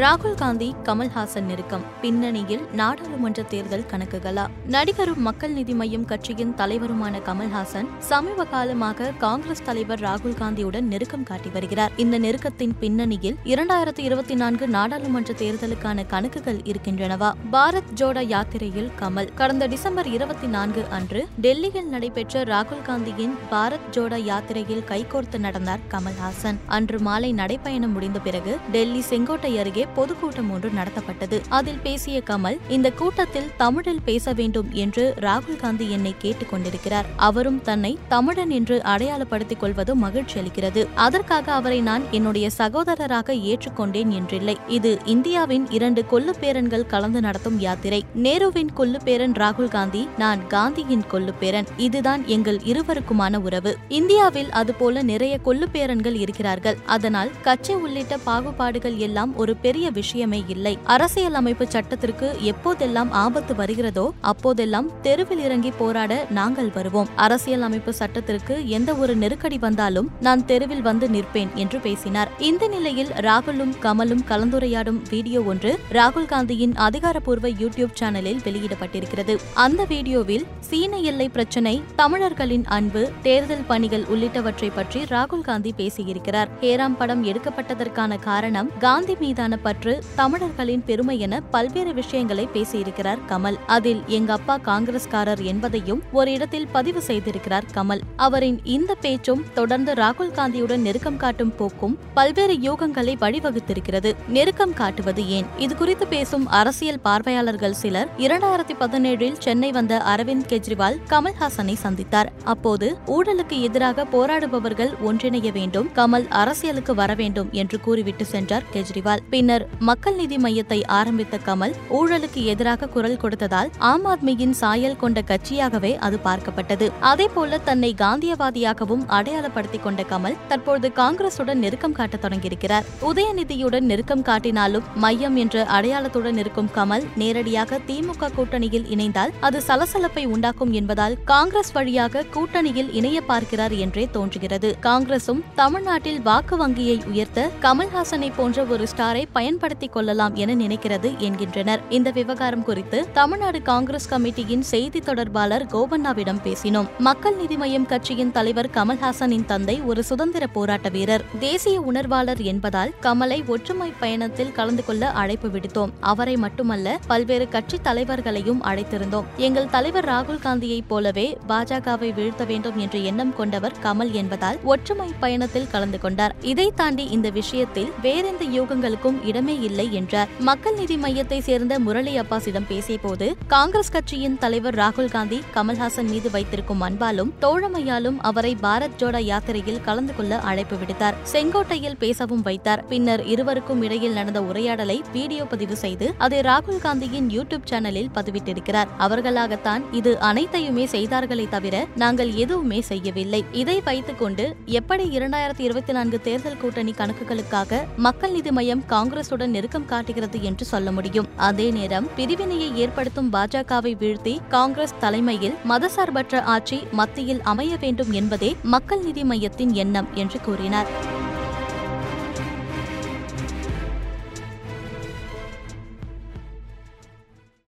ராகுல் காந்தி கமல்ஹாசன் நெருக்கம். பின்னணியில் நாடாளுமன்ற தேர்தல் கணக்குகளா? நடிகரும் மக்கள் நீதி மையம் கட்சியின் தலைவருமான கமல்ஹாசன் சமீப காலமாக காங்கிரஸ் தலைவர் ராகுல் காந்தியுடன் நெருக்கம் காட்டி வருகிறார். இந்த நெருக்கத்தின் பின்னணியில் இரண்டாயிரத்தி இருபத்தி நான்கு நாடாளுமன்ற தேர்தலுக்கான கணக்குகள் இருக்கின்றனவா? பாரத் ஜோடா யாத்திரையில் கமல். கடந்த டிசம்பர் இருபத்தி நான்கு அன்று டெல்லியில் நடைபெற்ற ராகுல் காந்தியின் பாரத் ஜோடா யாத்திரையில் கைகோர்த்து நடந்தார் கமல்ஹாசன். அன்று மாலை நடைப்பயணம் முடிந்த பிறகு டெல்லி செங்கோட்டை அருகே பொதுக்கூட்டம் ஒன்று நடத்தப்பட்டது. அதில் பேசிய கமல் இந்த கூட்டத்தில் தமிழில் பேச வேண்டும் என்று ராகுல் காந்தி என்னை கேட்டுக் கொண்டிருக்கிறார். அவரும் தன்னை தமிழன் என்று அடையாளப்படுத்திக் கொள்வது மகிழ்ச்சி அளிக்கிறது. அதற்காக அவரை நான் என்னுடைய சகோதரராக ஏற்றுக்கொண்டேன் என்றில்லை. இது இந்தியாவின் இரண்டு கொல்லு பேரன்கள் கலந்து நடத்தும் யாத்திரை. நேருவின் கொல்லு பேரன் ராகுல் காந்தி நான் காந்தியின் கொல்லு பேரன் இதுதான் எங்கள் இருவருக்குமான உறவு. இந்தியாவில் அதுபோல நிறைய கொல்லு பேரன்கள் இருக்கிறார்கள். அதனால் கட்சி உள்ளிட்ட பாகுபாடுகள் எல்லாம் ஒரு பெரிய பெரிய விஷயமே இல்லை. அரசியல் அமைப்பு சட்டத்திற்கு எப்போதெல்லாம் ஆபத்து வருகிறதோ அப்போதெல்லாம் தெருவில் இறங்கி போராட நாங்கள் வருவோம். அரசியல் அமைப்பு சட்டத்திற்கு எந்த ஒரு நெருக்கடி வந்தாலும் நான் தெருவில் வந்து நிற்பேன் என்று பேசினார். இந்த நிலையில் ராகுலும் கமலும் கலந்துரையாடும் வீடியோ ஒன்று ராகுல் காந்தியின் அதிகாரப்பூர்வ யூடியூப் சேனலில் வெளியிடப்பட்டிருக்கிறது. அந்த வீடியோவில் சீன எல்லை பிரச்சினை தமிழர்களின் அன்பு தேர்தல் பணிகள் உள்ளிட்டவற்றை பற்றி ராகுல் காந்தி பேசியிருக்கிறார். ஹேராம் படம் எடுக்கப்பட்டதற்கான காரணம் காந்தி மீதான பற்று தமிழர்களின் பெருமை என பல்வேறு விஷயங்களை பேசியிருக்கிறார் கமல். அதில் எங்க அப்பா காங்கிரஸ்காரர் என்பதையும் ஒரு இடத்தில் பதிவு செய்திருக்கிறார் கமல். அவரின் இந்த பேச்சும் தொடர்ந்து ராகுல் காந்தியுடன் நெருக்கம் காட்டும் போக்கும் பல்வேறு யோகங்களை வழிவகுத்திருக்கிறது. நெருக்கம் காட்டுவது ஏன்? இது குறித்து பேசும் அரசியல் பார்வையாளர்கள் சிலர் இரண்டாயிரத்தி பதினேழில் சென்னை வந்த அரவிந்த் கெஜ்ரிவால் கமல்ஹாசனை சந்தித்தார். அப்போது ஊழலுக்கு எதிராக போராடுபவர்கள் ஒன்றிணைய வேண்டும் கமல் அரசியலுக்கு வர வேண்டும் என்று கூறிவிட்டு சென்றார் கெஜ்ரிவால். பின்னர் பின்னர் மக்கள் நீதி மையத்தை ஆரம்பித்த கமல் ஊழலுக்கு எதிராக குரல் கொடுத்ததால் ஆம் ஆத்மியின் சாயல் கொண்ட கட்சியாகவே அது பார்க்கப்பட்டது. அதேபோல தன்னை காந்தியவாதியாகவும் அடையாளப்படுத்திக் கொண்ட கமல் தற்போது காங்கிரசுடன் நெருக்கம் காட்ட தொடங்கியிருக்கிறார். உதயநிதியுடன் நெருக்கம் காட்டினாலும் மையம் என்ற அடையாளத்துடன் இருக்கும் கமல் நேரடியாக திமுக கூட்டணியில் இணைந்தால் அது சலசலப்பை உண்டாக்கும் என்பதால் காங்கிரஸ் வழியாக கூட்டணியில் இணைய பார்க்கிறார் என்றே தோன்றுகிறது. காங்கிரசும் தமிழ்நாட்டில் வாக்கு வங்கியை உயர்த்த கமல்ஹாசனை போன்ற ஒரு ஸ்டாரை பயன்படுத்திக் கொள்ளலாம் என நினைக்கிறது என்கின்றனர். இந்த விவகாரம் குறித்து தமிழ்நாடு காங்கிரஸ் கமிட்டியின் செய்தி தொடர்பாளர் கோபண்ணாவிடம் பேசினோம். மக்கள் நீதி மய்யம் கட்சியின் தலைவர் கமல்ஹாசனின் தந்தை ஒரு சுதந்திர போராட்ட வீரர். தேசிய உணர்வாளர் என்பதால் கமலை ஒற்றுமை பயணத்தில் கலந்து கொள்ள அழைப்பு விடுத்தோம். அவரை மட்டுமல்ல பல்வேறு கட்சி தலைவர்களையும் அழைத்திருந்தோம். எங்கள் தலைவர் ராகுல் காந்தியைப் போலவே பாஜகவை வீழ்த்த வேண்டும் என்ற எண்ணம் கொண்டவர் கமல் என்பதால் ஒற்றுமை பயணத்தில் கலந்து கொண்டார். இதை தாண்டி இந்த விஷயத்தில் வேறெந்த யூகங்களுக்கும் இடமே இல்லை என்றார் மக்கள் நீதி மையத்தை சேர்ந்த முரளி அப்பாஸிடம் பேசியபோது காங்கிரஸ் கட்சியின் தலைவர் ராகுல் காந்தி கமல்ஹாசன் மீது வைத்திருக்கும் அன்பாலும் தோழமையாலும் அவரை பாரத் ஜோடா யாத்திரையில் கலந்து கொள்ள அழைப்பு விடுத்தார். செங்கோட்டையில் பேசவும் வைத்தார். பின்னர் இருவருக்கும் இடையில் நடந்த உரையாடலை வீடியோ பதிவு செய்து அதை ராகுல் காந்தியின் யூடியூப் சேனலில் பதிவிட்டிருக்கிறார். அவர்களாகத்தான் இது அனைத்தையுமே செய்தார்களே தவிர நாங்கள் எதுவுமே செய்யவில்லை. இதை வைத்துக் கொண்டு எப்படி இரண்டாயிரத்தி இருபத்தி நான்கு தேர்தல் கூட்டணி கணக்குகளுக்காக மக்கள் நீதி மையம் காங்கிரஸ் காங்கிரசுடன் நெருக்கம் காட்டுகிறது என்று சொல்ல முடியும். அதே நேரம் பிரிவினையை ஏற்படுத்தும் பாஜகவை வீழ்த்தி காங்கிரஸ் தலைமையில் மதசார்பற்ற ஆட்சி மத்தியில் அமைய வேண்டும் என்பதே மக்கள் நீதி மையத்தின் எண்ணம் என்று கூறினார்.